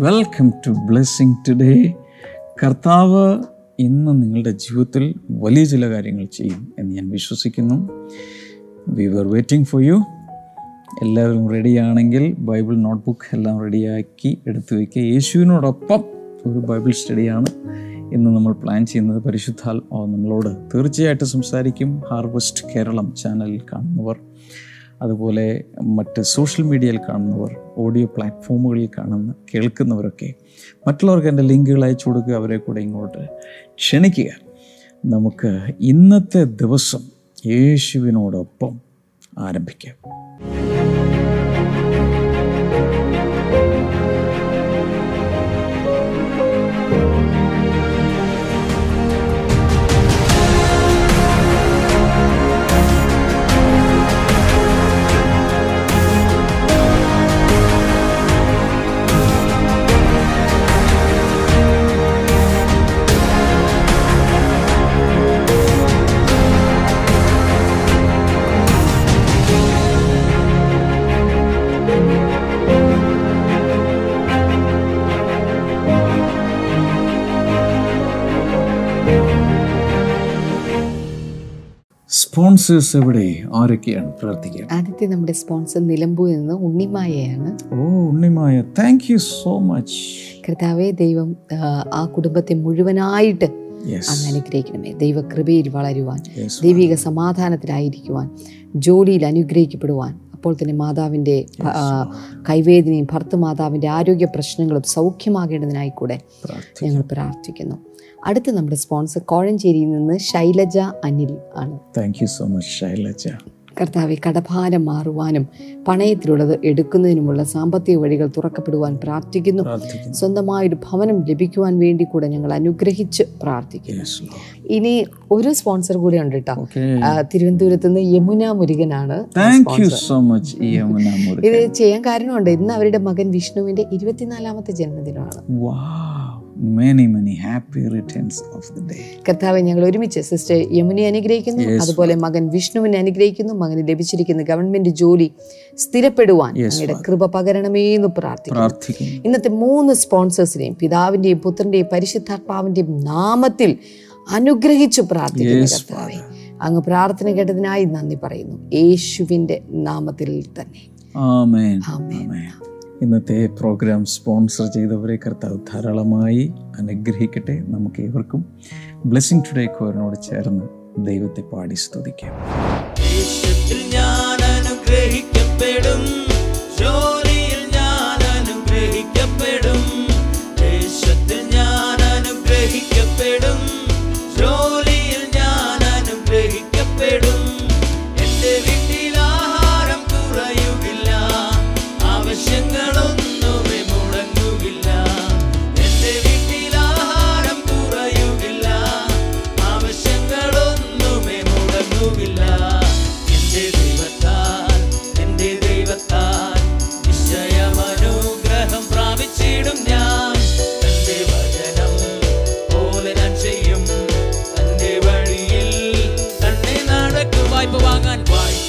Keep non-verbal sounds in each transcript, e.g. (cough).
Welcome to blessing today കർത്താവ് ഇന്ന് നിങ്ങളുടെ ജീവിതത്തിൽ വലിയ ചില കാര്യങ്ങൾ ചെയ്യും എന്ന് ഞാൻ വിശ്വസിക്കുന്നു. We were waiting for you എല്ലാവരും റെഡിയാണെങ്കിൽ ബൈബിൾ നോട്ട്ബുക്ക് എല്ലാം റെഡിയാക്കി എടുത്തു വയ്ക്കുക യേശുവിനോടൊപ്പം ഒരു ബൈബിൾ സ്റ്റഡിയാണ് ഇന്ന് നമ്മൾ പ്ലാൻ ചെയ്യുന്നത്. പരിശുദ്ധാൽ നമ്മളോട് തീർച്ചയായിട്ടും സംസാരിക്കും. ഹാർവസ്റ്റ് കേരളം ചാനലിൽ കാണുന്നവർ. അതുപോലെ മറ്റ് സോഷ്യൽ മീഡിയയിൽ കാണുന്നവർ ഓഡിയോ പ്ലാറ്റ്ഫോമുകളിൽ കാണുന്ന കേൾക്കുന്നവരൊക്കെ മറ്റുള്ളവർക്ക് എന്റെ ലിങ്കുകൾ അയച്ചു കൊടുക്കുക അവരെ കൂടെ ഇങ്ങോട്ട് ക്ഷണിക്കുക. നമുക്ക് ഇന്നത്തെ ദിവസം യേശുവിനോടൊപ്പം ആരംഭിക്കാം. സ്പോൺസേഴ്സ് എവിടെ? ആരൊക്കെയാണ് പ്രാർത്ഥിക്കുക ആദ്യത്തെ നമ്മുടെ സ്പോൺസർ നിലമ്പൂരിൽ നിന്ന് ഉണ്ണിമായയാണ്. ഓ Unnimaya. Thank you so much കർത്താവെ ദൈവം ആ, കുടുംബത്തെ മുഴുവനായിട്ട് അങ്ങ് അനുഗ്രഹിക്കണമേ. ദൈവകൃപയിൽ വളരുവാൻ ദൈവിക സമാധാനത്തിലായിരിക്കുവാൻ ജോലിയിൽ അനുഗ്രഹിക്കപ്പെടുവാൻ. അപ്പോൾ തന്നെ മാതാവിന്റെ കൈവേദനയും ഭർത്തമാതാവിന്റെ ആരോഗ്യ പ്രശ്നങ്ങളും സൗഖ്യമാകേണ്ടതിനായി കൂടെ ഞങ്ങൾ പ്രാർത്ഥിക്കുന്നു. അടുത്ത നമ്മുടെ സ്പോൺസർ കോഴഞ്ചേരിയിൽ നിന്ന് ശൈലജ അനിൽ ആണ്. Thank you so much Shailaja. കർത്താവെ കടഭാരം മാറുവാനും പണയത്തിലുള്ളത് എടുക്കുന്നതിനുമുള്ള സാമ്പത്തിക വഴികൾ തുറക്കപ്പെടുവാൻ പ്രാർത്ഥിക്കുന്നു. സ്വന്തമായൊരു ഭവനം ലഭിക്കുവാൻ വേണ്ടി കൂടെ ഞങ്ങൾ അനുഗ്രഹിച്ച് പ്രാർത്ഥിക്കുന്നു. ഇനി ഒരു സ്പോൺസർ കൂടെ ഉണ്ട് കേട്ടോ. തിരുവനന്തപുരത്ത് നിന്ന് യമുന മുരുകനാണ് ഇത് ചെയ്യാൻ കാരണമുണ്ട്. ഇന്ന് അവരുടെ മകൻ വിഷ്ണുവിന്റെ ഇരുപത്തിനാലാമത്തെ ജന്മദിനമാണ്. Many many happy returns of the day. കർത്താവെ ഞങ്ങൾ ഒരുമിച്ച് സിസ്റ്റർ യമുനെ അനുഗ്രഹിക്കുന്നു അതുപോലെ മകൻ വിഷ്ണുവിനെ അനുഗ്രഹിക്കുന്നു മകന് ലഭിച്ചിരിക്കുന്ന ഗവൺമെന്റ് ജോലി സ്ഥിരപ്പെടുവാൻ അങ്ങയുടെ കൃപ പകരണമേ എന്ന് പ്രാർത്ഥിക്കുന്നു. ഇന്നത്തെ മൂന്ന് സ്പോൺസേഴ്സിനെയും പിതാവിന്റെയും പുത്രന്റെയും പരിശുദ്ധാത്മാവിന്റെയും നാമത്തിൽ അനുഗ്രഹിച്ചു പ്രാർത്ഥിക്കുന്നു കർത്താവെ. അങ്ങ് പ്രാർത്ഥന കേട്ടതിനായി നന്ദി പറയുന്നു. യേശുവിന്റെ നാമത്തിൽ തന്നെ. ആമേൻ ആമേൻ. ആമേൻ ഇന്നത്തെ പ്രോഗ്രാം സ്പോൺസർ ചെയ്തവരെ കർത്താവ് ധാരാളമായി അനുഗ്രഹിക്കട്ടെ. നമുക്ക് ഏവർക്കും ബ്ലെസ്സിങ് ടുഡേ കോറിനോട് ചേർന്ന് ദൈവത്തെ പാടി സ്തുതിക്കാം. ഞാൻ അനുഗ്രഹിക്കപ്പെടും. ay bawangan Why?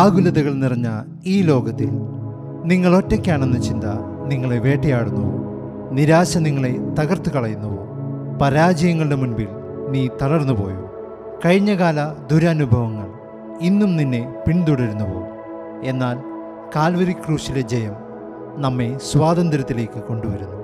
ആകുലതകൾ നിറഞ്ഞ ഈ ലോകത്തിൽ നിങ്ങൾ ഒറ്റയ്ക്കാണെന്ന ചിന്ത നിങ്ങളെ വേട്ടയാടുന്നുവോ നിരാശ നിങ്ങളെ തകർത്തു കളയുന്നുവോ പരാജയങ്ങളുടെ മുൻപിൽ നീ തളർന്നു തളർന്നുപോയോ കഴിഞ്ഞകാല ദുരനുഭവങ്ങൾ ഇന്നും നിന്നെ പിന്തുടരുന്നുവോ? എന്നാൽ കാൽവരി ക്രൂശിലെ ജയം നമ്മെ സ്വാതന്ത്ര്യത്തിലേക്ക് കൊണ്ടുവരുന്നു.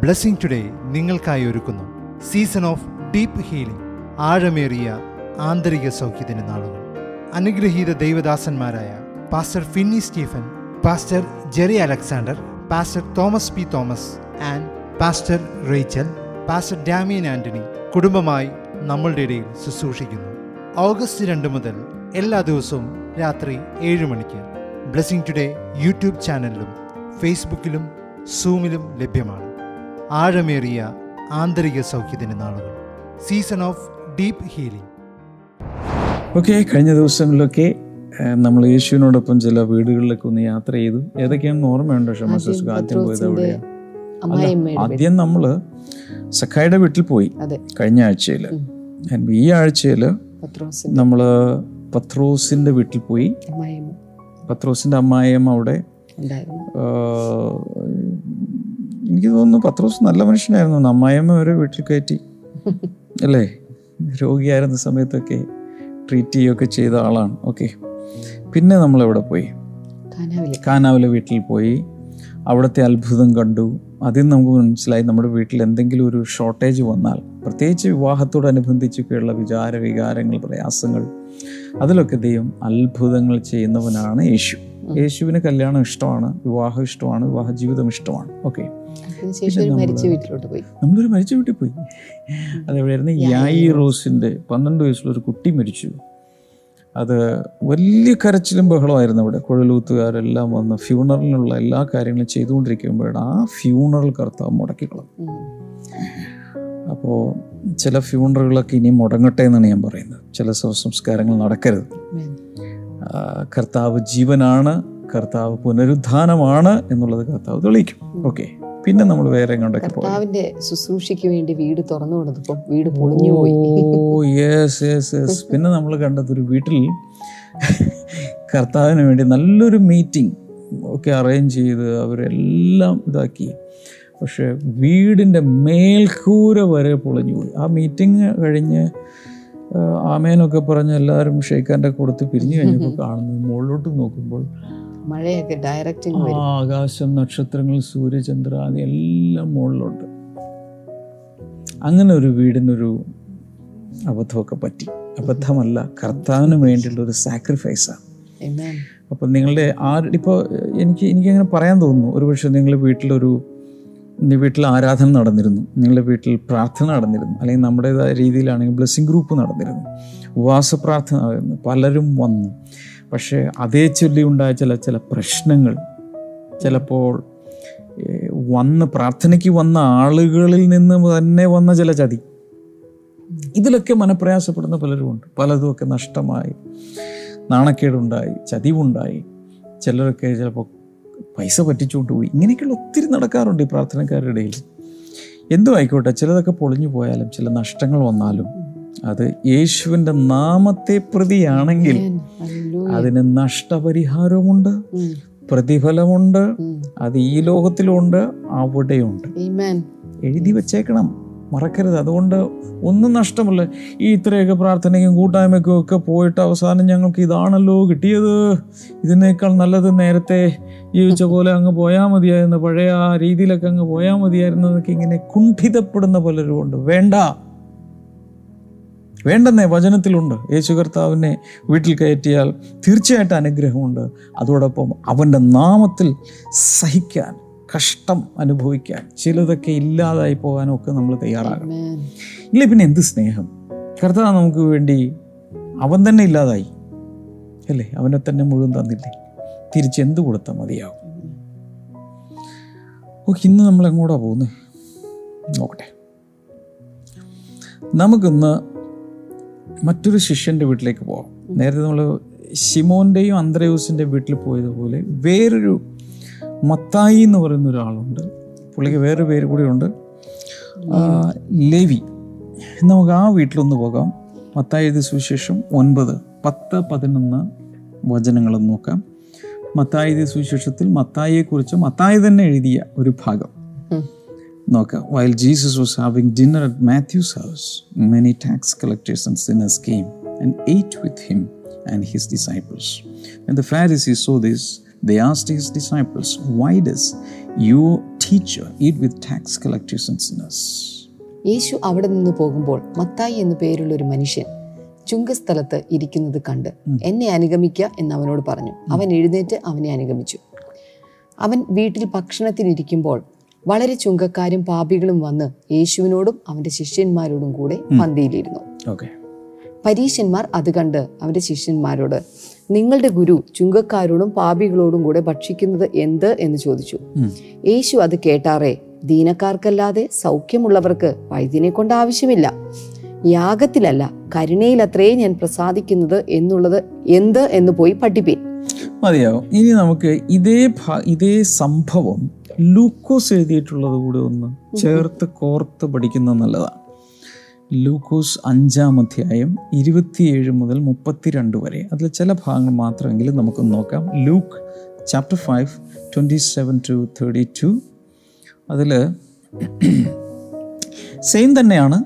ബ്ലെസ്സിങ് ടുഡേ നിങ്ങൾക്കായി ഒരുക്കുന്നു. സീസൺ ഓഫ് ഡീപ്പ് ഹീലിംഗ് ആഴമേറിയ ആന്തരിക സൗഖ്യത്തിന് നാളുകൾ. അനുഗ്രഹീത ദൈവദാസന്മാരായ pastor Finny Stephen pastor Jerry Alexander pastor Thomas P Thomas and pastor Rachel pastor Damien Antony കുടുംബമായി നമ്മളുടെ ഇടയിൽ ശുശ്രൂഷിക്കുന്നു. ഓഗസ്റ്റ് രണ്ട് മുതൽ എല്ലാ ദിവസവും രാത്രി ഏഴ് മണിക്ക് ബ്ലെസ്സിംഗ് ടുഡേ യൂട്യൂബ് ചാനലിലും ഫേസ്ബുക്കിലും സൂമിലും ലഭ്യമാണ്. ആഴമേറിയ ആന്തരിക സൗഖ്യത്തിന്റെ നാളുകൾ. Season of deep healing. Okay കഴിഞ്ഞ ദിവസങ്ങളിലൊക്കെ നമ്മൾ യേശുവിനോടൊപ്പം ചില വീടുകളിലൊക്കെ ഒന്ന് യാത്ര ചെയ്തു. ഏതൊക്കെയാണെന്ന് ഓർമ്മയുണ്ടോ ഷമസസ് ആദ്യം പോയത് പത്രോസിന്റെ എവിടെയാ അമ്മായിയമ്മയുടെ വീട്. ആദ്യം നമ്മൾ സഖായുടെ വീട്ടിൽ പോയി കഴിഞ്ഞ ആഴ്ചയിൽ ഈ ആഴ്ചയിൽ നമ്മൾ പത്രോസിന്റെ വീട്ടിൽ പോയി. പത്രോസിന്റെ അമ്മായിയമ്മ അവിടെ എനിക്ക് തോന്നുന്നു പത്രോസ് നല്ല മനുഷ്യനായിരുന്നു. അമ്മായിയമ്മ വരെ വീട്ടിൽ കയറ്റി. (laughs) അല്ലേ? രോഗിയായിരുന്ന സമയത്തൊക്കെ. ട്രീറ്റ് ചെയ്യുകയൊക്കെ ചെയ്ത ആളാണ്. ഓക്കെ പിന്നെ നമ്മൾ എവിടെ പോയി? കാനാവിലെ കാനാവിലെ വീട്ടിൽ പോയി. അവിടുത്തെ അത്ഭുതം കണ്ടു. അതിൽ നമുക്ക് മനസ്സിലായി നമ്മുടെ വീട്ടിൽ എന്തെങ്കിലും ഒരു ഷോർട്ടേജ് വന്നാൽ പ്രത്യേകിച്ച് വിവാഹത്തോടനുബന്ധിച്ചൊക്കെയുള്ള വിചാര വികാരങ്ങൾ പ്രയാസങ്ങൾ അതിലൊക്കെ ദൈവം അത്ഭുതങ്ങൾ ചെയ്യുന്നവനാണ് യേശു. യേശുവിന് കല്യാണം ഇഷ്ടമാണ് വിവാഹം ഇഷ്ടമാണ് വിവാഹ ജീവിതം ഇഷ്ടമാണ്. ഓക്കെ നമ്മളൊരു മരിച്ച വീട്ടിൽ പോയി. അതെവിടെയായിരുന്നു യായി റോസിന്റെ പന്ത്രണ്ട് വയസ്സുള്ള ഒരു കുട്ടി മരിച്ചു. അത് വലിയ കരച്ചിലും ബഹളമായിരുന്നു അവിടെ. കുഴലൂത്തുകാരെല്ലാം വന്ന് ഫ്യൂണറലിനുള്ള എല്ലാ കാര്യങ്ങളും ചെയ്തുകൊണ്ടിരിക്കുമ്പോഴാണ് ആ ഫ്യൂണറൽ കർത്താവ് മുടക്കിക്കളും. അപ്പോൾ ചില ഫ്യൂണറുകളൊക്കെ ഇനി മുടങ്ങട്ടെ എന്നാണ് ഞാൻ പറയുന്നത്. ചില സംസ്കാരങ്ങൾ നടക്കരുത്. കർത്താവ് ജീവനാണ് കർത്താവ് പുനരുദ്ധാനമാണ് എന്നുള്ളത് കർത്താവ് തെളിയിക്കും. ഓക്കെ. പിന്നെ നമ്മൾ വേറെ എങ്ങോട്ടൊക്കെ കർത്താവിന്റെ ശുശ്രൂഷയ്ക്ക് വേണ്ടി വീട് തുറന്നു കൊടുത്തപ്പോൾ വീട് പൊളിഞ്ഞു പോയി. ഓ യെസ് യെസ് യെസ് പിന്നെ നമ്മൾ കണ്ടത് ഒരു വീട്ടിൽ കർത്താവിന് വേണ്ടി നല്ലൊരു മീറ്റിംഗ് ഒക്കെ അറേഞ്ച് ചെയ്ത് അവരെല്ലാം ഇതാക്കി. പക്ഷേ വീടിന്റെ മേൽക്കൂര വരെ പൊളിഞ്ഞു പോയി. ആ മീറ്റിംഗ് കഴിഞ്ഞ് ആമേനൊക്കെ പറഞ്ഞ് എല്ലാവരും ഷെയ്ഖാന്റെ കൊടുത്ത് പിരിഞ്ഞു കഴിഞ്ഞപ്പോൾ (laughs) കാണുന്നു മുകളിലോട്ട് നോക്കുമ്പോൾ മഴയൊക്കെ ഡയറക്റ്റിംഗ് ആകാശം നക്ഷത്രങ്ങൾ സൂര്യചന്ദ്ര അതെല്ലാം മുകളിലുണ്ട് അങ്ങനെ ഒരു വീടിനൊരു അബദ്ധമൊക്കെ പറ്റി. അബദ്ധമല്ല കർത്താവിന് വേണ്ടിയുള്ള ഒരു സാക്രിഫൈസാണ് Amen. അപ്പം നിങ്ങളുടെ ആ ഇപ്പോൾ എനിക്ക് എനിക്കങ്ങനെ പറയാൻ തോന്നുന്നു. ഒരുപക്ഷെ നിങ്ങളുടെ വീട്ടിലൊരു വീട്ടിൽ ആരാധന നടന്നിരുന്നു. നിങ്ങളുടെ വീട്ടിൽ പ്രാർത്ഥന നടന്നിരുന്നു. അല്ലെങ്കിൽ നമ്മുടേതായ രീതിയിലാണെങ്കിൽ ബ്ലെസ്സിങ് ഗ്രൂപ്പ് നടന്നിരുന്നു. ഉപവാസ പ്രാർത്ഥന നടന്നിരുന്നു. പലരും വന്നു. പക്ഷേ അതേ ചൊല്ലി ഉണ്ടായ ചില ചില പ്രശ്നങ്ങൾ ചിലപ്പോൾ വന്ന് പ്രാർത്ഥനയ്ക്ക് വന്ന ആളുകളിൽ നിന്ന് തന്നെ വന്ന ചില ചതി. ഇതിലൊക്കെ മനപ്രയാസപ്പെടുന്ന പലരുമുണ്ട്. പലതുമൊക്കെ നഷ്ടമായി. നാണക്കേടുണ്ടായി ചതിവുണ്ടായി. ചിലരൊക്കെ ചിലപ്പോൾ പൈസ പറ്റിച്ചുകൊണ്ട് പോയി. ഇങ്ങനെയൊക്കെയുള്ള ഒത്തിരി നടക്കാറുണ്ട് ഈ പ്രാർത്ഥനക്കാരുടെ ഇടയിൽ. എന്തും ആയിക്കോട്ടെ ചിലതൊക്കെ പൊളിഞ്ഞു പോയാലും ചില നഷ്ടങ്ങൾ വന്നാലും അത് യേശുവിന്റെ നാമത്തെ പ്രതിയാണെങ്കിൽ. അതിന് നഷ്ടപരിഹാരമുണ്ട് പ്രതിഫലമുണ്ട് അത് ഈ ലോകത്തിലുണ്ട് അവിടെയുണ്ട്. Amen. എഴുതി വെച്ചേക്കണം മറക്കരുത്. അതുകൊണ്ട് ഒന്നും നഷ്ടമല്ല. ഈ ഇത്രയൊക്കെ പ്രാർത്ഥനയ്ക്കും കൂട്ടായ്മയ്ക്കും ഒക്കെ പോയിട്ട് അവസാനം ഞങ്ങൾക്ക് ഇതാണല്ലോ കിട്ടിയത്. ഇതിനേക്കാൾ നല്ലത് നേരത്തെ ജീവിച്ച പോലെ അങ്ങ് പോയാൽ മതിയായിരുന്നു. പഴയ ആ രീതിയിലൊക്കെ അങ്ങ് പോയാൽ മതിയായിരുന്നു എന്നൊക്കെ ഇങ്ങനെ കുണ്ഠിതപ്പെടുന്ന പലരും ഉണ്ട്. വേണ്ട. വേണ്ടെന്നേ വചനത്തിലുണ്ട്. യേശു കർത്താവിനെ വീട്ടിൽ കയറ്റിയാൽ തീർച്ചയായിട്ടും അനുഗ്രഹമുണ്ട്. അതോടൊപ്പം അവന്റെ നാമത്തിൽ സഹിക്കാൻ കഷ്ടം അനുഭവിക്കാൻ ചിലതൊക്കെ ഇല്ലാതായി പോകാനും ഒക്കെ നമ്മൾ തയ്യാറാകണം. ഇല്ലേ പിന്നെ എന്ത് സ്നേഹം? കർത്താവ് നമുക്ക് വേണ്ടി അവൻ തന്നെ ഇല്ലാതായി. അല്ലേ? അവനെ തന്നെ മുഴുവൻ തന്നില്ലേ? തിരിച്ചെന്ത് കൊടുത്താൽ മതിയാവും? ഓക്കെ ഇന്ന് നമ്മൾ എങ്ങോട്ടാണ് പോകുന്നത്? നോക്കട്ടെ. നമുക്കിന്ന് മറ്റൊരു ശിഷ്യന്റെ വീട്ടിലേക്ക് പോകാം നേരത്തെ നമ്മൾ ഷിമോന്റെയും അന്ത്രയൂസിന്റെ വീട്ടിൽ പോയതുപോലെ വേറൊരു മത്തായി എന്ന് പറയുന്ന ഒരാളുണ്ട്. പുള്ളിക്ക് വേറൊരു പേര് കൂടെ ഉണ്ട്. ലേവി. നമുക്ക് ആ വീട്ടിലൊന്ന് പോകാം. മത്തായി സുവിശേഷം ഒൻപത്. പത്ത് പതിനൊന്ന് വചനങ്ങളും നോക്കാം. മത്തായി സുവിശേഷത്തിൽ സുവിശേഷത്തിൽ മത്തായിയെക്കുറിച്ച് മത്തായി തന്നെ എഴുതിയ ഒരു ഭാഗം. നോക്കാം. While Jesus was having dinner at Matthew's house many tax collectors and sinners came and ate with him and his disciples the Pharisees so this they asked his disciples, Why does your teacher eat with tax collectors and sinners? Yeshu അവിടെ നിന്ന് പോകുമ്പോൾ മത്തായി എന്നു പേരുള്ള ഒരു മനുഷ്യൻ ചുങ്കസ്ഥലത്ത് ഇരിക്കുന്നത് കണ്ട് എന്നെ അനുഗമിക്കുക എന്ന് അവനോട് പറഞ്ഞു. അവൻ എഴുന്നേറ്റ് അവനെ അനുഗമിച്ചു. അവൻ വീട്ടിൽ ഭക്ഷണത്തിനിരിക്കുമ്പോൾ വളരെ ചുങ്കക്കാരും പാപികളും വന്ന് യേശുവിനോടും അവന്റെ ശിഷ്യന്മാരോടും കൂടെ പന്തിയിലിരുന്നു. പരീശന്മാർ അത് കണ്ട് അവന്റെ ശിഷ്യന്മാരോട് നിങ്ങളുടെ ഗുരു ചുങ്കക്കാരോടും പാപികളോടും കൂടെ ഭക്ഷിക്കുന്നത് എന്ത്? എന്ന് ചോദിച്ചു. യേശു അത് കേട്ടാറേ ദീനക്കാർക്കല്ലാതെ സൗഖ്യമുള്ളവർക്ക് വൈദ്യനെ കൊണ്ട് ആവശ്യമില്ല. യാഗത്തിലല്ല കരുണയിലത്രേ ഞാൻ പ്രസാദിക്കുന്നത് എന്നുള്ളത് എന്ത്? എന്ന് പോയി പഠിപ്പീൻ. മതിയാവും. ഇനി നമുക്ക് ഇതേ ഇതേ സംഭവം ലൂക്കോസ് എഴുതിയിട്ടുള്ളത് കൂടെ ഒന്ന് ചേർത്ത് കോർത്ത് പഠിക്കുന്നത് നല്ലതാണ്. ലൂക്കോസ് അഞ്ചാം അധ്യായം ഇരുപത്തിയേഴ് മുതൽ മുപ്പത്തിരണ്ട് വരെ. അതിൽ ചില ഭാഗങ്ങൾ മാത്രമെങ്കിലും നമുക്ക് നോക്കാം. Luke chapter five twenty seven to thirty two. അതിൽ സെയിം തന്നെയാണ്.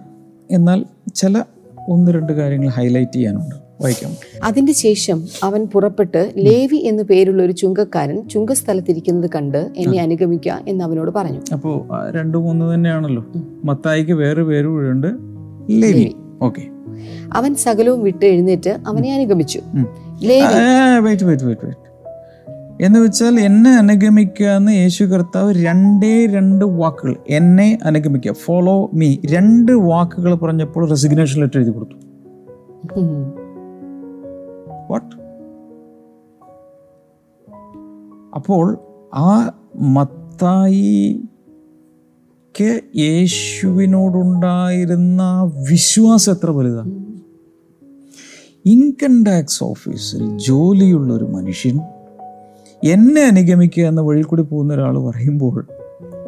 എന്നാൽ ചില ഒന്ന് രണ്ട് കാര്യങ്ങൾ ഹൈലൈറ്റ് ചെയ്യാനുണ്ട്. വായിക്കാം അതിന്റെ ശേഷം അവൻ പുറപ്പെട്ട് ലേവി എന്നു പേരുള്ള ഒരു ചുങ്കക്കാരൻ ചുങ്കസ്ഥലത്തിരിക്കുന്നത് കണ്ട് എന്നെ അനുഗമിക്കുക എന്ന് അവനോട് പറഞ്ഞു. അപ്പോൾ രണ്ടു മൂന്ന് തന്നെയാണല്ലോ. മത്തായിക്ക് വേറെ പേര് കൂടെയുണ്ട് ലേവി. ഓക്കെ. അവൻ സകലവും വിട്ട് എഴുന്നേറ്റ് അവനെ അനുഗമിച്ചു. വെയിറ്റ് വെയിറ്റ് വെയിറ്റ് വെയിറ്റ് എന്ന് വെച്ചാൽ എന്നെ അനുഗമിക്കുക എന്ന് യേശു കർത്താവ് രണ്ടേ രണ്ട് വാക്കുകൾ എന്നെ അനുഗമിക്കുക ഫോളോ മീ രണ്ട് വാക്കുകൾ പറഞ്ഞപ്പോൾ റെസിഗ്നേഷൻ ലെറ്റർ എഴുതി കൊടുത്തു. വാട്ട് അപ്പോൾ ആ മത്തായിക്ക് യേശുവിനോടുണ്ടായിരുന്ന വിശ്വാസം എത്ര വലുതാണ് ഇൻകം ടാക്സ് ഓഫീസിൽ ജോലിയുള്ള ഒരു മനുഷ്യൻ എന്നെ അനുഗമിക്കുക എന്ന വഴി കൂടി പോകുന്ന ഒരാൾ പറയുമ്പോൾ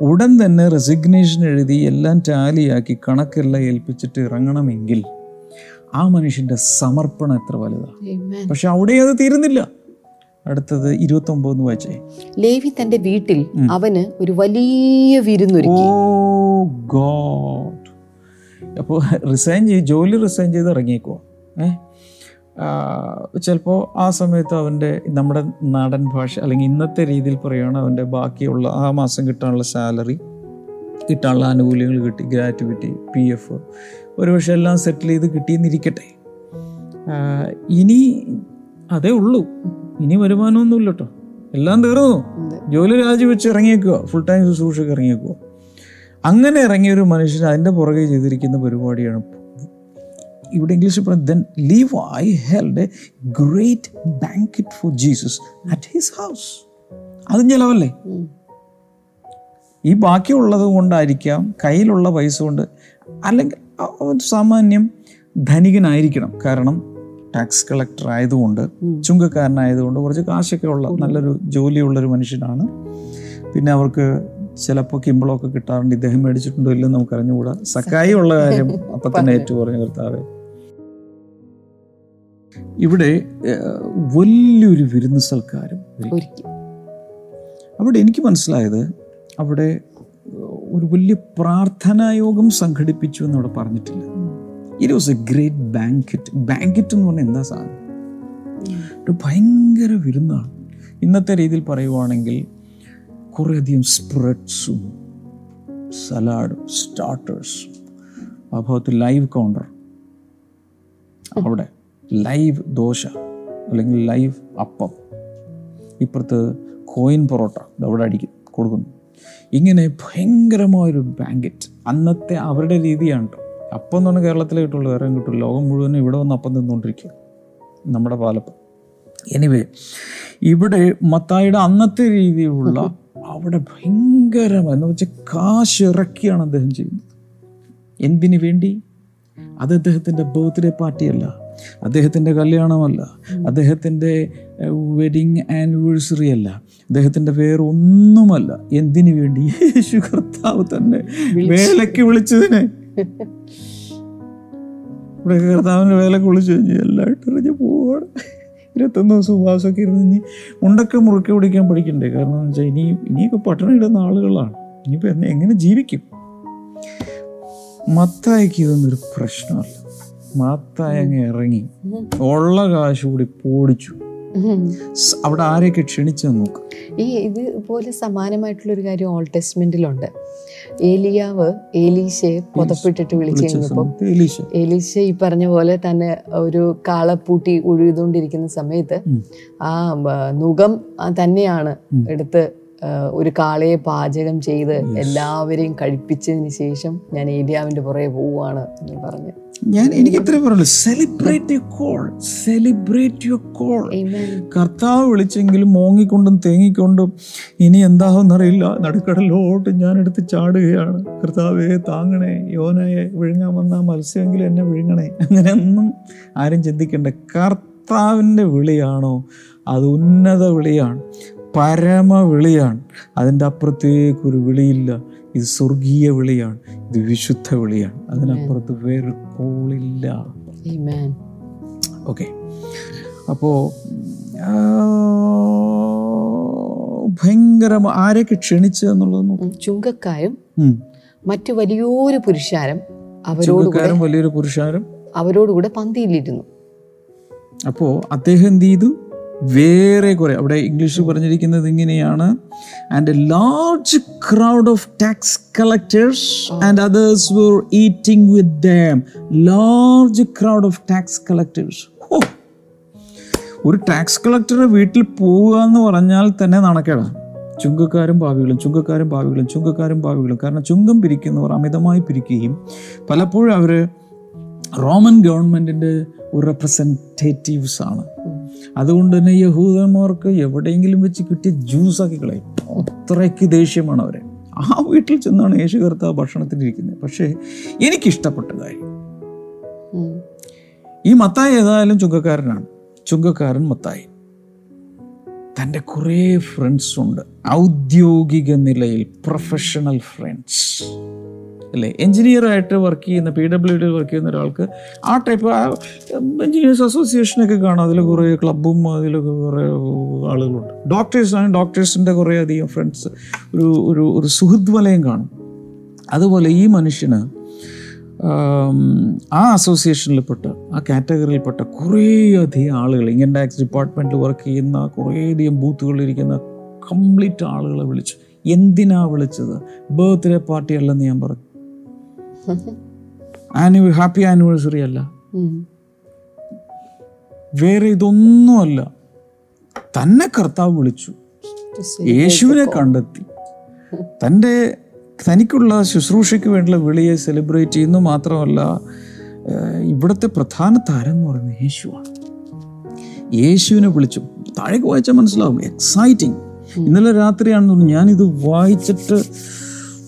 ഉടൻ തന്നെ റെസിഗ്നേഷൻ എഴുതി എല്ലാം ടാലിയാക്കി കണക്കെല്ലാം ഏൽപ്പിച്ചിട്ട് ഇറങ്ങണമെങ്കിൽ ആ മനുഷ്യന്റെ സമർപ്പണം എത്ര വലുതാണ്. പക്ഷെ അവിടെ അത് തീരുന്നില്ല. അടുത്തത് ഇരുപത്തി ഒമ്പത് വായിച്ചേ. ലേവി തന്റെ വീട്ടിൽ അവന് ഒരു വലിയ വിരുന്നൊരുക്കി. ഓ ഗോഡ്. അപ്പോൾ റിസൈൻ ചെയ്ത് ജോലി റിസൈൻ ചെയ്ത് ഇറങ്ങിയേക്കുക ഏ? ചിലപ്പോൾ ആ സമയത്ത് അവന്റെ നമ്മുടെ നാടൻ ഭാഷ അല്ലെങ്കിൽ ഇന്നത്തെ രീതിയിൽ പറയുകയാണ് അവന്റെ ബാക്കിയുള്ള ആ മാസം കിട്ടാനുള്ള സാലറി കിട്ടാനുള്ള ആനുകൂല്യങ്ങൾ കിട്ടി ഗ്രാറ്റുവിറ്റി പി എഫ് ഒരുപക്ഷെ എല്ലാം സെറ്റിൽ ചെയ്ത് കിട്ടിയെന്നിരിക്കട്ടെ. ഇനി അതേ ഉള്ളൂ. ഇനി വരുമാനമൊന്നുമില്ല കേട്ടോ എല്ലാം തീർന്നു. ജോലി രാജിവെച്ച് ഇറങ്ങിയേക്കുക ഫുൾ ടൈം ശുശ്രൂഷക്ക് ഇറങ്ങിയേക്കുക അങ്ങനെ ഇറങ്ങിയ ഒരു മനുഷ്യൻ അതിന്റെ പുറകെ ചെയ്തിരിക്കുന്ന പരിപാടിയാണ് ഇവിടെ ഇംഗ്ലീഷിൽ പറഞ്ഞ then Levi held a great banquet for Jesus at his house അതും ചിലവല്ലേ. ഈ ബാക്കിയുള്ളത് കൊണ്ടായിരിക്കാം കയ്യിലുള്ള പൈസ കൊണ്ട് അല്ലെങ്കിൽ സാമാന്യം ധനികനായിരിക്കണം. കാരണം ടാക്സ് കളക്ടർ ആയതുകൊണ്ട് ചുങ്കക്കാരനായതുകൊണ്ട് കുറച്ച് കാശൊക്കെ ഉള്ള നല്ലൊരു ജോലിയുള്ളൊരു മനുഷ്യനാണ്. പിന്നെ അവർക്ക് ചിലപ്പോൾ കിമ്പളമൊക്കെ കിട്ടാറുണ്ട് ഇദ്ദേഹം മേടിച്ചിട്ടുണ്ടോ ഇല്ലെന്ന് നമുക്ക് അറിഞ്ഞുകൂടാ സക്കായി ഉള്ള കാര്യം (laughs) അപ്പം തന്നെ ഏറ്റു പറഞ്ഞു കർത്താവെ ഇവിടെ വലിയൊരു വിരുന്ന് സൽക്കാരം അവിടെ എനിക്ക് മനസ്സിലായത് അവിടെ ഒരു വലിയ പ്രാർത്ഥനായോഗം സംഘടിപ്പിച്ചു എന്ന് അവിടെ പറഞ്ഞിട്ടില്ല. It was a great banquet banquet എന്ന് പറഞ്ഞാൽ എന്താ സാധനം? ഒരു ഭയങ്കര വിരുന്നാണ്. ഇന്നത്തെ രീതിയിൽ പറയുവാണെങ്കിൽ കുറേയധികം സ്പ്രെഡ്സും സലാഡും സ്റ്റാർട്ടേഴ്സ് അഭവത്ത് ലൈവ് കൗണ്ടർ അവിടെ. ലൈവ് ദോശ അല്ലെങ്കിൽ ലൈവ് അപ്പം. ഇപ്പുറത്ത് കോയിൻ പൊറോട്ട അവിടെ അടിക്കും കൊടുക്കുന്നു. ഇങ്ങനെ ഭയങ്കരമായൊരു ബാങ്കറ്റ് അന്നത്തെ അവരുടെ രീതിയാണ് കേട്ടോ അപ്പം എന്ന് പറഞ്ഞാൽ കേരളത്തിലേ കിട്ടുള്ളൂ വേറെ കിട്ടുള്ളൂ. ലോകം മുഴുവനും ഇവിടെ വന്ന് അപ്പം നിന്നുകൊണ്ടിരിക്കുക നമ്മുടെ പാലപ്പം. എനിവേ ഇവിടെ മത്തായിയുടെ അന്നത്തെ രീതിയിലുള്ള (laughs) അവിടെ ഭയങ്കരമായി എന്ന് വെച്ചാൽ കാശ് ഇറക്കിയാണ് അദ്ദേഹം ചെയ്യുന്നത്. എന്തിനു വേണ്ടി? അത് അദ്ദേഹത്തിന്റെ ബർത്ത്ഡേ പാർട്ടിയല്ല അദ്ദേഹത്തിന്റെ കല്യാണമല്ല. അദ്ദേഹത്തിന്റെ വെഡിങ് ആനിവേഴ്സറി അല്ല. അദ്ദേഹത്തിന്റെ വേറെ ഒന്നുമല്ല എന്തിനു വേണ്ടി? യേശു കർത്താവ് തന്നെ വേലയ്ക്ക് വിളിച്ചതിനെ. ഇവിടെ കർത്താവിന്റെ വേലയ്ക്ക് വിളിച്ചു കഴിഞ്ഞു എല്ലായിട്ട് എറിഞ്ഞ് പോവാണ്. ഇരുപത്തൊന്ന് ദിവസം ഉപവാസമൊക്കെ ഇരുന്ന് ഇനി ഉണ്ടൊക്കെ മുറുക്കി പിടിക്കാൻ പഠിക്കണ്ടേ? കാരണം എന്ന് വെച്ചാൽ ഇനി ഇനിയൊക്കെ പട്ടണം ഇടുന്ന ആളുകളാണ്. ഇനിയിപ്പോൾ എന്നെ എങ്ങനെ ജീവിക്കും? മത്തായിക്ക് ഇതൊന്നൊരു പ്രശ്നമല്ല. മത്തായി അങ്ങ് ഇറങ്ങി. ഉള്ള കാശ് കൂടി പോടിച്ചു. അവിടെ ആരെയൊക്കെ ക്ഷണിച്ചു നോക്ക്. ഈ ഇതുപോലെ സമാനമായിട്ടുള്ള ഒരു കാര്യം ഓൾ ടെസ്റ്റ്മെന്റിലുണ്ട്. ഏലിയാവ് ഏലീശയെ പുതപ്പിട്ടിട്ട് വിളിച്ചു വിളിച്ച കഴിഞ്ഞപ്പം സമയത്ത് എലീശ ഏലീശ ഈ പറഞ്ഞ പോലെ തന്നെ ഒരു കാളപ്പൂട്ടി ഉഴുതുകൊണ്ടിരിക്കുന്ന സമയത്ത് ആ നുഖം തന്നെയാണ് എടുത്ത് ഒരു കാളയെ പാചകം ചെയ്ത് എല്ലാവരെയും കഴിപ്പിച്ചതിന് ശേഷം ഞാൻ ഏലിയാവിന്റെ പുറകെ പോവുകയാണ് എന്ന് പറഞ്ഞ്. ഞാൻ എനിക്ക് ഇത്രേ പറയുള്ളൂ. Celebrate your call celebrate your call. കർത്താവ് വിളിച്ചെങ്കിലും മോങ്ങിക്കൊണ്ടും തേങ്ങിക്കൊണ്ടും ഇനി എന്താവെന്നറിയില്ല. നടുക്കടലോട്ട് ഞാൻ എടുത്ത് ചാടുകയാണ്. കർത്താവേ താങ്ങണേ യോനയെ വിഴുങ്ങാൻ വന്ന മത്സ്യമെങ്കിലും എന്നെ വിഴുങ്ങണേ. അങ്ങനെയൊന്നും ആരും ചിന്തിക്കണ്ട. കർത്താവിന്റെ വിളിയാണോ? അത് ഉന്നത വിളിയാണ്. പരമ വിളിയാണ് അതിന്റെ അപ്പുറത്തേക്കൊരു വിളിയില്ല. ഇത് സ്വർഗീയ വിളിയാണ്. ഇത് വിശുദ്ധ വിളിയാണ്. അതിനപ്പുറത്ത് വേറെ കോളില്ല. Amen. ഓക്കെ അപ്പോ ഭയങ്കര ആരെയൊക്കെ ക്ഷണിച്ചു എന്നുള്ളത്. ചുങ്കക്കാരും മറ്റു വലിയൊരു പുരുഷാരം ചുങ്കക്കാരൻ വലിയൊരു പുരുഷാരം. അവരോടുകൂടെ പന്തിയിലിരുന്നു. അപ്പോ അദ്ദേഹം എന്ത് ചെയ്തു? വേറെ കുറെ. അവിടെ ഇംഗ്ലീഷിൽ പറഞ്ഞിരിക്കുന്നത് ഇങ്ങനെയാണ്. And a large crowd of tax collectors and others were eating with them large crowd of tax collectors ഓ ഒരു ടാക്സ് കളക്ടറുടെ വീട്ടിൽ പോവുക എന്ന് പറഞ്ഞാൽ തന്നെ നാണക്കേടാണ് ചുങ്കക്കാരും ഭാവികളും ചുങ്കക്കാരും ഭാവികളും ചുങ്കക്കാരും ഭാവികളും. കാരണം ചുങ്കം പിരിക്കുന്നവർ അമിതമായി പിരിക്കുകയും പലപ്പോഴും അവർ റോമൻ ഗവൺമെന്റിന്റെ ഒരു റെപ്രസെന്റേറ്റീവ്സ് ആണ്. അതുകൊണ്ട് തന്നെ യഹൂദന്മാർക്ക് എവിടെയെങ്കിലും വെച്ച് കിട്ടിയ ജ്യൂസാക്കി കളയും. അത്രയ്ക്ക് ദേഷ്യമാണ് അവരെ. ആ വീട്ടിൽ ചെന്നാണ് യേശു കർത്താവ് ഭക്ഷണത്തിനിരിക്കുന്നത് പക്ഷേ എനിക്കിഷ്ടപ്പെട്ട കാര്യം. ഈ മത്തായി ഏതായാലും ചുങ്കക്കാരനാണ്. ചുങ്കക്കാരൻ മത്തായി. തന്റെ കുറേ ഫ്രണ്ട്സുണ്ട് ഔദ്യോഗിക നിലയിൽ പ്രൊഫഷണൽ ഫ്രണ്ട്സ് അല്ലേ? എൻജിനീയറായിട്ട് വർക്ക് ചെയ്യുന്ന പി ഡബ്ല്യു ഡി വർക്ക് ചെയ്യുന്ന ഒരാൾക്ക് ആ ടൈപ്പ് എഞ്ചിനീയേഴ്സ് അസോസിയേഷനൊക്കെ കാണാം. അതിൽ കുറേ ക്ലബും അതിലൊക്കെ കുറേ ആളുകളുണ്ട്. ഡോക്ടേഴ്സ് ആണ് ഡോക്ടേഴ്സിന്റെ കുറേ അധികം ഫ്രണ്ട്സ് ഒരു ഒരു ഒരു സുഹൃത് വലയം കാണും. അതുപോലെ ഈ മനുഷ്യന് ആം, അസോസിയേഷനിൽപ്പെട്ട ആ കാറ്റഗറിയിൽപ്പെട്ട കുറേയധികം ആളുകൾ ഇൻകം ടാക്സ് ഡിപ്പാർട്ട്മെന്റിൽ വർക്ക് ചെയ്യുന്ന കുറേയധികം ബൂത്തുകളിലിരിക്കുന്ന കംപ്ലീറ്റ് ആളുകളെ വിളിച്ചു. എന്തിനാ വിളിച്ചത്? ബർത്ത്ഡേ പാർട്ടി അല്ലെന്ന് ഞാൻ പറഞ്ഞു. ആനിവ ഹാപ്പി ആനിവേഴ്സറി അല്ല. വേറെ ഇതൊന്നുമല്ല. തന്നെ കർത്താവ് വിളിച്ചു. യേശുവിനെ കണ്ടെത്തി. (laughs) തന്റെ തനിക്കുള്ള ശുശ്രൂഷയ്ക്ക് വേണ്ടിയുള്ള വിളിയെ സെലിബ്രേറ്റ് ചെയ്യുന്നു മാത്രമല്ല ഇവിടുത്തെ പ്രധാന താരം എന്ന് പറയുന്നത് യേശുവാണ്. യേശുവിനെ വിളിച്ചു താഴേക്ക് വായിച്ചാൽ മനസ്സിലാവും. എക്സൈറ്റിങ് ഇന്നലെ രാത്രിയാണെന്ന് തോന്നുന്നു ഞാനിത് വായിച്ചിട്ട്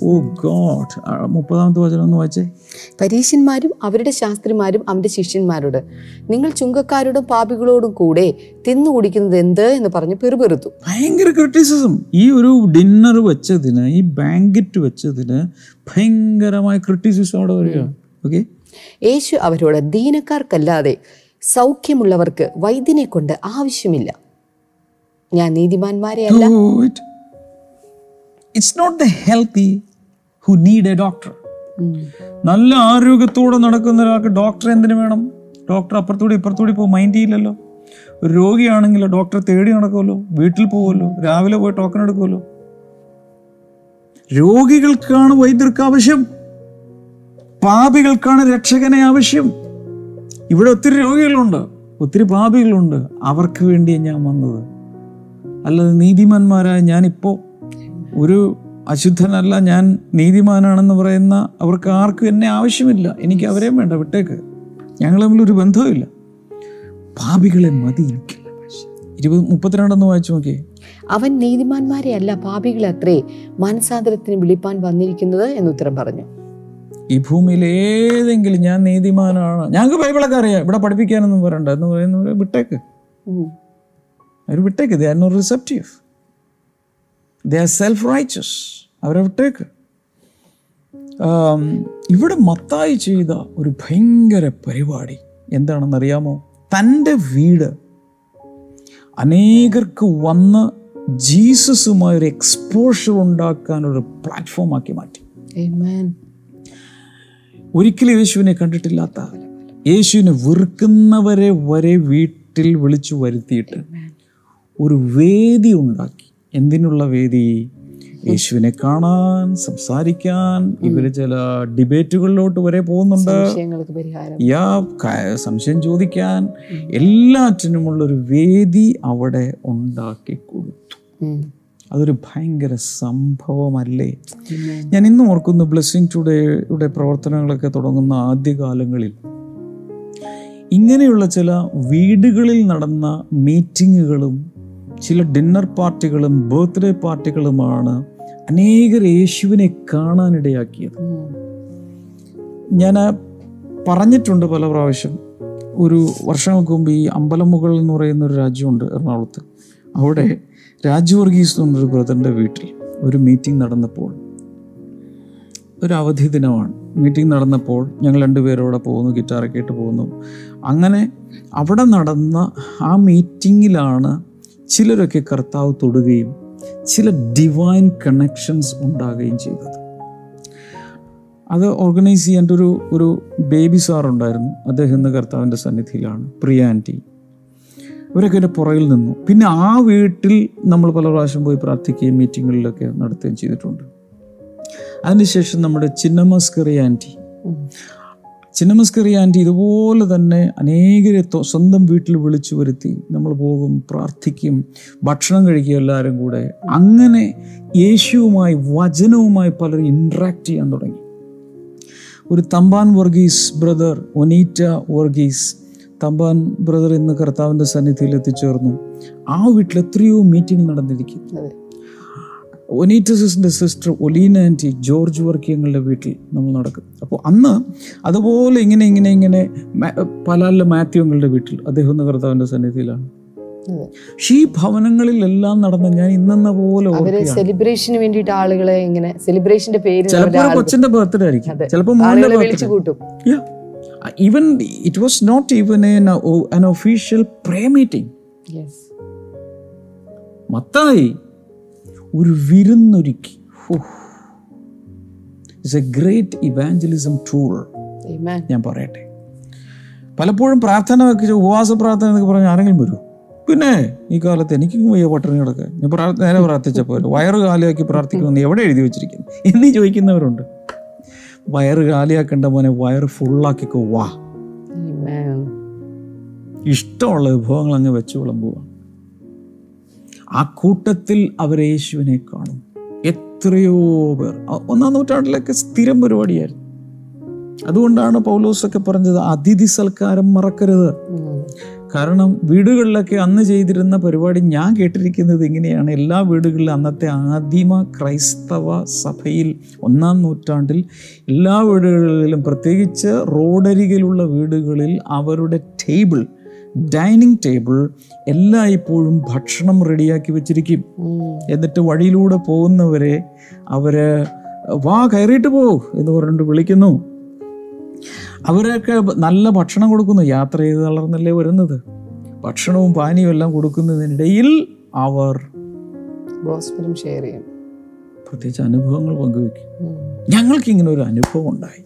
ഓ ഗോഡ് മുപ്പതാമത്തെ വചനം ഒന്ന് വായിച്ചേ. പരീശന്മാരും അവരുടെ ശാസ്ത്രിമാരും അവന്റെ ശിഷ്യന്മാരോട് നിങ്ങൾ ചുങ്കക്കാരോടും പാപികളോടും കൂടെ തിന്നു കുടിക്കുന്നത് എന്ത് എന്ന് പറഞ്ഞ് പെറുപെറുത്തു. ഭയങ്കര ക്രിറ്റിസിസം ഈ ഒരു ഡിന്നർ വെച്ചതിന് ഈ ബാങ്കറ്റ് വെച്ചതിന് ഭയങ്കരമായ ക്രിറ്റിസിസം അവിടെ വരിക. ഓക്കെ യേശു അവരോട് ദീനക്കാർക്കല്ലാതെ സൗഖ്യമുള്ളവർക്ക് വൈദ്യനെ കൊണ്ട് ആവശ്യമില്ല. ഞാൻ നീതിമാന്മാരെ അല്ല. It's not the healthy who need a doctor നല്ല ആരോഗ്യത്തോടെ നടക്കുന്ന ഒരാൾക്ക് ഡോക്ടർ എന്തിനു വേണം? ഡോക്ടർ അപ്പുറത്തൂടി ഇപ്പുറത്തൂടി പോകും മൈൻഡ് ചെയ്യില്ലല്ലോ. ഒരു രോഗിയാണെങ്കിൽ ഡോക്ടർ തേടി നടക്കുമല്ലോ വീട്ടിൽ പോകുമല്ലോ രാവിലെ പോയി ടോക്കൺ എടുക്കുമല്ലോ. രോഗികൾക്കാണ് വൈദ്യർക്ക് ആവശ്യം. പാപികൾക്കാണ് രക്ഷകനെ ആവശ്യം. ഇവിടെ ഒത്തിരി രോഗികളുണ്ട് ഒത്തിരി പാപികളുണ്ട്. അവർക്ക് വേണ്ടിയാണ് ഞാൻ വന്നത്. അല്ലാതെ നീതിമാന്മാരായ ഞാനിപ്പോൾ ഒരു അശുദ്ധനല്ല ഞാൻ നീതിമാനാണെന്ന് പറയുന്ന അവർക്ക് ആർക്കും എന്നെ ആവശ്യമില്ല. എനിക്ക് അവരെയും വേണ്ട വിട്ടേക്ക്. ഞങ്ങൾ തമ്മിൽ ഒരു ബന്ധവുമില്ല. പാപികളെ മതി ഇരുപത് മുപ്പത്തിരണ്ടെന്ന് വായിച്ചു നോക്കിയേ. അവൻ നീതിമാന്മാരെ അല്ല പാപികളെ അത്രേ മാനസാന്തരത്തിന് വിളിപ്പാൻ വന്നിരിക്കുന്നത് എന്ന് ഉത്തരം പറഞ്ഞു. ഈ ഭൂമിയിൽ ഏതെങ്കിലും ഞാൻ നീതിമാനാണ്. ഞങ്ങൾക്ക് ബൈബിളൊക്കെ അറിയാം. ഇവിടെ പഠിപ്പിക്കാനൊന്നും പറയണ്ട എന്ന് പറയുന്നവരെ വിട്ടേക്ക്. അവർ വിട്ടേക്ക്. They are no receptive they are self righteous അവരെ വിട്ടേക്ക്. ഇവിടെ മത്തായി ചെയ്ത ഒരു ഭയങ്കര പരിപാടി എന്താണെന്നറിയാമോ? തന്റെ വീട് അനേകർക്ക് വന്ന് ജീസസുമായ ഒരു എക്സ്പോഷർ ഉണ്ടാക്കാൻ ഒരു പ്ലാറ്റ്ഫോം ആക്കി മാറ്റി. Amen. ഒരിക്കലും യേശുവിനെ കണ്ടിട്ടില്ലാത്ത യേശുവിനെ വെറുക്കുന്നവരെ വരെ വീട്ടിൽ വിളിച്ചു വരുത്തിയിട്ട് ഒരു വേദി ഉണ്ടാക്കി. എന്തിനുള്ള വേദി? യേശുവിനെ കാണാൻ സംസാരിക്കാൻ. ഇവർ ചില ഡിബേറ്റുകളിലോട്ട് വരെ പോകുന്നുണ്ട്. യാ സംശയം ചോദിക്കാൻ. എല്ലാറ്റിനുമുള്ള ഒരു വേദി അവിടെ ഉണ്ടാക്കി കൊടുത്തു. അതൊരു ഭയങ്കര സംഭവമല്ലേ? ഞാൻ ഇന്നും ഓർക്കുന്നു ബ്ലെസ്സിങ് ടുഡേയുടെ പ്രവർത്തനങ്ങളൊക്കെ തുടങ്ങുന്ന ആദ്യകാലങ്ങളിൽ. ഇങ്ങനെയുള്ള ചില വീടുകളിൽ നടന്ന മീറ്റിങ്ങുകളും ചില ഡിന്നർ പാർട്ടികളും ബർത്ത്ഡേ പാർട്ടികളുമാണ് അനേകർ യേശുവിനെ കാണാനിടയാക്കിയത്. ഞാൻ പറഞ്ഞിട്ടുണ്ട് പല പ്രാവശ്യം. ഒരു വർഷങ്ങൾക്ക് മുമ്പ് ഈ അമ്പലമുകൾ എന്ന് പറയുന്ന ഒരു രാജ്യമുണ്ട് എറണാകുളത്ത്. അവിടെ രാജു എന്നൊരു ബ്രദറിന്റെ വീട്ടിൽ ഒരു മീറ്റിംഗ് നടന്നപ്പോൾ ഒരു അവധി ദിനമാണ്. മീറ്റിംഗ് നടന്നപ്പോൾ ഞങ്ങൾ രണ്ടുപേരോടെ പോകുന്നു ഗിറ്റാറൊക്കെ ഇട്ട് പോകുന്നു. അങ്ങനെ അവിടെ നടന്ന ആ മീറ്റിങ്ങിലാണ് ചിലരൊക്കെ കർത്താവ് തൊടുകയും ചില ഡിവൈൻ കണക്ഷൻസ് ഉണ്ടാകുകയും ചെയ്തത്. അത് ഓർഗനൈസ് ചെയ്യേണ്ട ഒരു ഒരു ബേബി സാർ ഉണ്ടായിരുന്നു. അദ്ദേഹം ഇന്ന് കർത്താവിന്റെ സന്നിധിയിലാണ്. പ്രിയ ആന്റി. ഇവരൊക്കെ എന്റെ പുറകിൽ നിന്നു. പിന്നെ ആ വീട്ടിൽ നമ്മൾ പല പ്രാവശ്യം പോയി പ്രാർത്ഥിക്കുകയും മീറ്റിങ്ങുകളിലൊക്കെ നടത്തുകയും ചെയ്തിട്ടുണ്ട്. അതിനുശേഷം നമ്മുടെ ചിന്നമസ്കറി ആന്റി. ചിന്നമസ്കറി ആന്റി ഇതുപോലെ തന്നെ അനേകരെ സ്വന്തം വീട്ടിൽ വിളിച്ചു വരുത്തി. നമ്മൾ പോകും പ്രാർത്ഥിക്കും ഭക്ഷണം കഴിക്കും എല്ലാവരും കൂടെ. അങ്ങനെ യേശുവുമായി വചനവുമായി പലരും ഇൻട്രാക്ട് ചെയ്യാൻ തുടങ്ങി. ഒരു തമ്പാൻ വർഗീസ് ബ്രദർ ഒനീറ്റ വർഗീസ് തമ്പാൻ ബ്രദർ ഇന്ന് കർത്താവിന്റെ സന്നിധിയിൽ എത്തിച്ചേർന്നു. ആ വീട്ടിൽ എത്രയോ മീറ്റിംഗ് നടന്നിരിക്കും അതെ ഒനീറ്റസിന്റെ സിസ്റ്റർ ഒലീന ആന്റി ജോർജ് വർക്കിയങ്ങളുടെ വീട്ടിൽ നമ്മൾ നടക്കും. അപ്പോൾ അന്ന് അതുപോലെ ഇങ്ങനെ ഇങ്ങനെ ഇങ്ങനെ പലാലിലെ പലാല മാത്യുങ്ങളുടെ വീട്ടിൽ അദ്ദേഹം ഇന്ന് കർത്താവിന്റെ സന്നിധിയിലാണ്. പക്ഷേ ഈ ഭവനങ്ങളിലെല്ലാം നടന്ന ഞാൻ ഇന്നെന്ന പോലെ സെലിബ്രേഷന് വേണ്ടിയിട്ട് ആളുകളെ ഇങ്ങനെ സെലിബ്രേഷന്റെ പേര് ചിലപ്പോൾ കൊച്ചിന്റെ ബർത്ത്ഡേ ആയിരിക്കും. ചിലപ്പോൾ വിളിച്ചു കൂട്ടും. Even it was not even an official pray meeting Mathai ഒരു വിരുന്നൊരുക്കി. It's a great evangelism tool. ഞാൻ പറയട്ടെ. പലപ്പോഴും പ്രാർത്ഥന ഉപവാസ പ്രാർത്ഥന എന്നൊക്കെ പറഞ്ഞാൽ ആരെങ്കിലും വരും. പിന്നെ ഈ കാലത്ത് എനിക്ക് വയ്യ പട്ടണി കിടക്കുക ഞാൻ പ്രാർത്ഥ നേരെ പ്രാർത്ഥിച്ചപ്പോൾ വയറ് കാലിയാക്കി പ്രാർത്ഥിക്കുന്നു എവിടെ എഴുതി വെച്ചിരിക്കുന്നു? എന്നീ ചോദിക്കുന്നവരുണ്ട്. വയറ് കാലിയാക്കേണ്ട മോനെ വയറ് ഫുള്ളാക്കിക്കോ വാ. ഇഷ്ടമുള്ള വിഭവങ്ങൾ അങ്ങ് വെച്ച് വിളമ്പുക. ആ കൂട്ടത്തിൽ അവർ യേശുവിനെ കാണും. എത്രയോ പേർ. ഒന്നാം നൂറ്റാണ്ടിലൊക്കെ സ്ഥിരം പരിപാടിയായിരുന്നു. അതുകൊണ്ടാണ് പൗലോസൊക്കെ പറഞ്ഞത് അതിഥി സൽക്കാരം മറക്കരുത്. കാരണം വീടുകളിലൊക്കെ അന്ന് ചെയ്തിരുന്ന പരിപാടി ഞാൻ കേട്ടിരിക്കുന്നത് ഇങ്ങനെയാണ്. എല്ലാ വീടുകളിലും അന്നത്തെ ആദിമ ക്രൈസ്തവ സഭയിൽ ഒന്നാം നൂറ്റാണ്ടിൽ എല്ലാ വീടുകളിലും പ്രത്യേകിച്ച് റോഡരികിലുള്ള വീടുകളിൽ അവരുടെ ടേബിൾ ഡൈനിങ് ടേബിൾ എല്ലായ്പ്പോഴും ഭക്ഷണം റെഡിയാക്കി വെച്ചിരിക്കും. എന്നിട്ട് വഴിയിലൂടെ പോകുന്നവരെ അവർ വാ കയറിയിട്ട് പോ എന്ന് പറഞ്ഞിട്ട് വിളിക്കുന്നു. അവരൊക്കെ നല്ല ഭക്ഷണം കൊടുക്കുന്നു. യാത്ര ചെയ്ത് തളർന്നല്ലേ വരുന്നത്. ഭക്ഷണവും പാനീയവും എല്ലാം കൊടുക്കുന്നതിനിടയിൽ അവർ ഗോസ്പലും ഷെയർ ചെയ്യും. പ്രത്യേകിച്ച് അനുഭവങ്ങൾ പങ്കുവെക്കും. ഞങ്ങൾക്ക് ഇങ്ങനെ ഒരു അനുഭവം ഉണ്ടായി.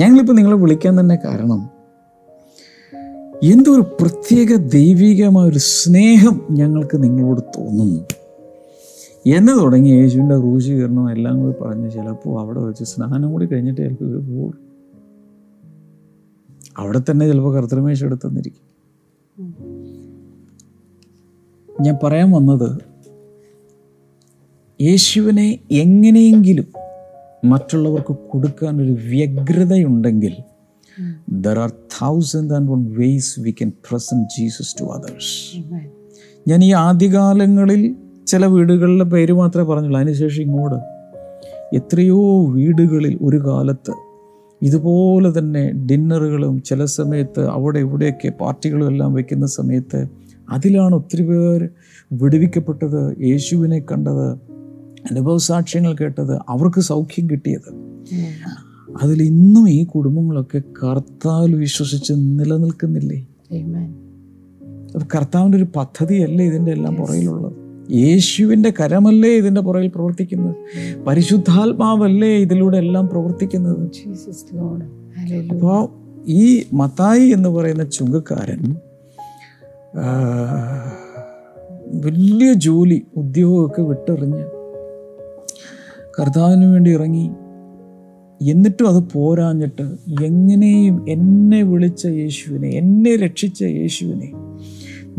ഞങ്ങളിപ്പോൾ നിങ്ങളെ വിളിക്കാൻ തന്നെ കാരണം എന്തോ ഒരു പ്രത്യേക ദൈവികമായ ഒരു സ്നേഹം ഞങ്ങൾക്ക് നിങ്ങളോട് തോന്നുന്നു. എന്ന് തുടങ്ങി യേശുവിന്റെ ക്രൂശീകരണം എല്ലാം കൂടി പറഞ്ഞ് ചിലപ്പോൾ അവിടെ വെച്ച് സ്നാനം കൂടി കഴിഞ്ഞിട്ട് ചിലപ്പോൾ ഇവർ പോകും. അവിടെ തന്നെ ചിലപ്പോൾ കർത്തൃമേശ എടുത്തെന്നിരിക്കും ഞാൻ പറയാൻ വന്നത് യേശുവിനെ എങ്ങനെയെങ്കിലും മറ്റുള്ളവർക്ക് കൊടുക്കാൻ ഒരു വ്യഗ്രതയുണ്ടെങ്കിൽ there are thousand and one ways we can present Jesus to others. ഞാൻ ഈ ആദ്യകാലങ്ങളിൽ ചില വീടുകളിലെ പേര് മാത്രമേ പറഞ്ഞുള്ളൂ. അതിനുശേഷം ഇങ്ങോട്ട്. എത്രയോ വീടുകളിൽ ഒരു കാലത്ത് ഇതുപോലെ തന്നെ ഡിന്നറുകളും ചില സമയത്ത് അവിടെ ഇവിടെയൊക്കെ പാർട്ടികളും എല്ലാം വയ്ക്കുന്ന സമയത്ത് അതിലാണ് ഒത്തിരി പേർ വിടുവിക്കപ്പെട്ടത് യേശുവിനെ കണ്ടത് അനുഭവ സാക്ഷ്യങ്ങൾ കേട്ടത് അവർക്ക് സൗഖ്യം കിട്ടിയത്. അതിൽ ഇന്നും ഈ കുടുംബങ്ങളൊക്കെ കർത്താവിൽ വിശ്വസിച്ച് നിലനിൽക്കുന്നില്ലേ? Amen. അപ്പൊ കർത്താവിന്റെ ഒരു പദ്ധതിയല്ലേ ഇതിന്റെ എല്ലാം പുറയിലുള്ളത് യേശുവിന്റെ കരമല്ലേ ഇതിന്റെ പുറകിൽ പ്രവർത്തിക്കുന്നത്? പരിശുദ്ധാത്മാവല്ലേ ഇതിലൂടെ എല്ലാം പ്രവർത്തിക്കുന്നത്? അപ്പോൾ ഈ മത്തായി എന്ന് പറയുന്ന ചുങ്കക്കാരൻ വലിയ ജോലി ഉദ്യോഗമൊക്കെ വിട്ടെറിഞ്ഞ് കർത്താവിന് വേണ്ടി ഇറങ്ങി. എന്നിട്ടും അത് പോരാഞ്ഞിട്ട് എങ്ങനെയും എന്നെ വിളിച്ച യേശുവിനെ എന്നെ രക്ഷിച്ച യേശുവിനെ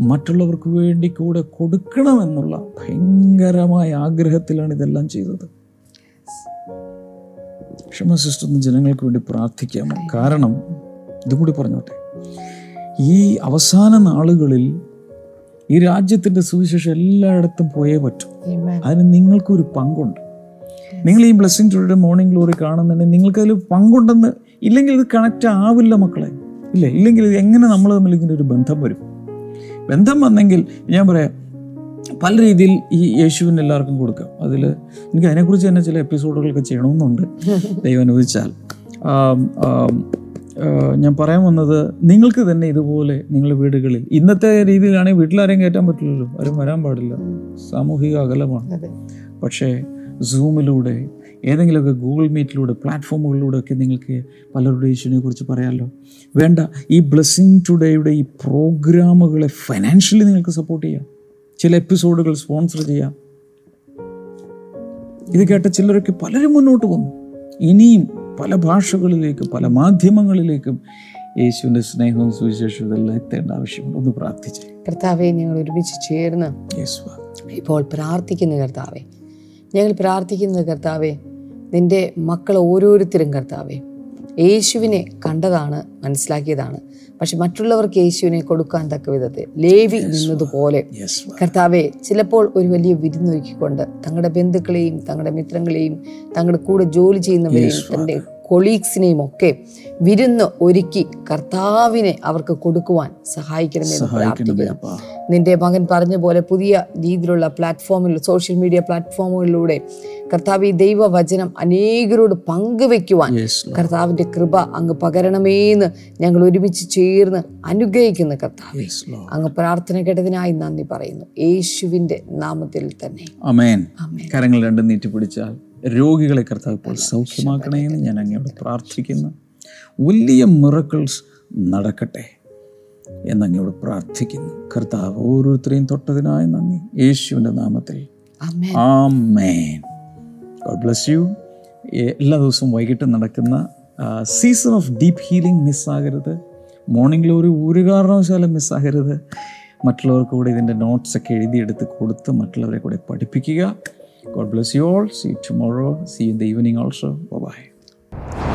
മറ്റുള്ളവർക്ക് വേണ്ടി കൂടെ കൊടുക്കണമെന്നുള്ള ഭയങ്കരമായ ആഗ്രഹത്തിലാണ് ഇതെല്ലാം ചെയ്തത്. ക്ഷമ സിസ്റ്റം ജനങ്ങൾക്ക് വേണ്ടി പ്രാർത്ഥിക്കാമോ കാരണം ഇതും കൂടി പറഞ്ഞോട്ടെ. ഈ അവസാന നാളുകളിൽ ഈ രാജ്യത്തിന്റെ സുവിശേഷം എല്ലായിടത്തും പോയേ പറ്റും. അതിന് നിങ്ങൾക്കൊരു പങ്കുണ്ട്. നിങ്ങൾ ഈ ബ്ലെസ്സിങ് ടുഡേ മോർണിംഗ് ഗ്ലോറി കാണുന്നുണ്ടെങ്കിൽ നിങ്ങൾക്ക് അതിൽ പങ്കുണ്ടെന്ന് ഇല്ലെങ്കിൽ ഇത് കണക്റ്റ് ആവില്ല മക്കളെ. ഇല്ല? ഇല്ലെങ്കിൽ ഇത് എങ്ങനെ നമ്മൾ തമ്മിൽ ഇങ്ങനെ ഒരു ബന്ധം വരും? ബന്ധം വന്നെങ്കിൽ ഞാൻ പറയാം പല രീതിയിൽ ഈ യേശുവിന് എല്ലാവർക്കും കൊടുക്കാം. അതിൽ എനിക്ക് അതിനെക്കുറിച്ച് തന്നെ ചില എപ്പിസോഡുകളൊക്കെ ചെയ്യണമെന്നുണ്ട്. (laughs) ദൈവം അനുവദിച്ചാൽ. ഞാൻ പറയാൻ വന്നത് നിങ്ങൾക്ക് തന്നെ ഇതുപോലെ നിങ്ങളുടെ വീടുകളിൽ ഇന്നത്തെ രീതിയിലാണെങ്കിൽ വീട്ടിലാരെയും കയറ്റാൻ പറ്റില്ലല്ലോ. ആരും വരാൻ പാടില്ല. സാമൂഹിക അകലമാണ്. പക്ഷേ സൂമിലൂടെ ഏതെങ്കിലുമൊക്കെ ഗൂഗിൾ മീറ്റിലൂടെ പ്ലാറ്റ്ഫോമുകളിലൂടെ ഒക്കെ നിങ്ങൾക്ക് പലരുടെ യേശുവിനെ കുറിച്ച് പറയാമല്ലോ വേണ്ട ഈ ബ്ലെസ്സിങ് ടുഡേയുടെ ഈ പ്രോഗ്രാമുകളെ ഫൈനാൻഷ്യലി നിങ്ങൾക്ക് സപ്പോർട്ട് ചെയ്യാം. ചില എപ്പിസോഡുകൾ സ്പോൺസർ ചെയ്യാം. ഇത് കേട്ട ചിലരൊക്കെ പലരും മുന്നോട്ട് വന്നു. ഇനിയും പല ഭാഷകളിലേക്കും പല മാധ്യമങ്ങളിലേക്കും യേശുവിന്റെ സ്നേഹവും സുവിശേഷവും ഇതെല്ലാം എത്തേണ്ട ആവശ്യമുണ്ട്. ഒന്ന് പ്രാർത്ഥിച്ചേ. കർത്താവെ ഞങ്ങൾ ഒരുമിച്ച് ചേർന്ന് ഇപ്പോൾ പ്രാർത്ഥിക്കുന്നു കർത്താവെ ഞങ്ങൾ പ്രാർത്ഥിക്കുന്നത് കർത്താവെ നിന്റെ മക്കൾ ഓരോരുത്തരും കർത്താവെ യേശുവിനെ കണ്ടതാണ് മനസ്സിലാക്കിയതാണ്. പക്ഷെ മറ്റുള്ളവർക്ക് യേശുവിനെ കൊടുക്കാൻ തക്ക വിധത്തിൽ ലേവി നിന്നതുപോലെ. കർത്താവെ ചിലപ്പോൾ ഒരു വലിയ വിരുന്നൊരുക്കിക്കൊണ്ട് തങ്ങളുടെ ബന്ധുക്കളെയും തങ്ങളുടെ മിത്രങ്ങളെയും തങ്ങളുടെ കൂടെ ജോലി ചെയ്യുന്നവരെയും തന്റെ കൊളീഗ്സിനെയും ഒക്കെ വിരുന്ന് ഒരുക്കി കർത്താവിനെ അവർക്ക് കൊടുക്കുവാൻ സഹായിക്കണമെന്ന് സഹായിക്കണമേ പ്രാർത്ഥിക്കുന്നു. നിന്റെ മകൻ പറഞ്ഞ പോലെ പുതിയ രീതിയിലുള്ള പ്ലാറ്റ്ഫോമിൽ സോഷ്യൽ മീഡിയ പ്ലാറ്റ്ഫോമുകളിലൂടെ കർത്താവ് ഈ ദൈവവചനം അനേകരോട് പങ്കുവെക്കുവാൻ കർത്താവിന്റെ കൃപ അങ്ങ് പകരണമേന്ന് ഞങ്ങൾ ഒരുമിച്ച് ചേർന്ന് അനുഗ്രഹിക്കുന്ന കർത്താവ്. അങ്ങ് പ്രാർത്ഥന കേട്ടതിനായി നന്ദി പറയുന്നു. യേശുവിന്റെ നാമത്തിൽ തന്നെ. കരങ്ങൾ രണ്ടും നീട്ടിപ്പിടിച്ചാൽ രോഗികളെ കർത്താവ് ഇപ്പോൾ സൗഖ്യമാക്കണേ എന്ന് ഞാൻ അങ്ങയോട് പ്രാർത്ഥിക്കുന്നു. വലിയ മിറക്കിൾസ് നടക്കട്ടെ എന്നങ്ങയോട് പ്രാർത്ഥിക്കുന്നു. കർത്താവ് ഓരോരുത്തരെയും തൊട്ടതിനായി നന്ദി. യേശുവിന്റെ നാമത്തിൽ. ആമേൻ. ഗോഡ് ബ്ലസ് യു എല്ലാ ദിവസവും വൈകിട്ട് നടക്കുന്ന സീസൺ ഓഫ് ഡീപ്പ് ഹീലിംഗ് മിസ്സാകരുത് മോർണിംഗിൽ ഒരു ഒരു കാരണവശാലും മിസ്സാകരുത് മറ്റുള്ളവർക്ക് കൂടെ ഇതിന്റെ നോട്ട്സൊക്കെ എഴുതിയെടുത്ത് കൊടുത്ത് മറ്റുള്ളവരെ കൂടെ പഠിപ്പിക്കുക. God bless you all. See you tomorrow. See you in the evening also. Bye bye.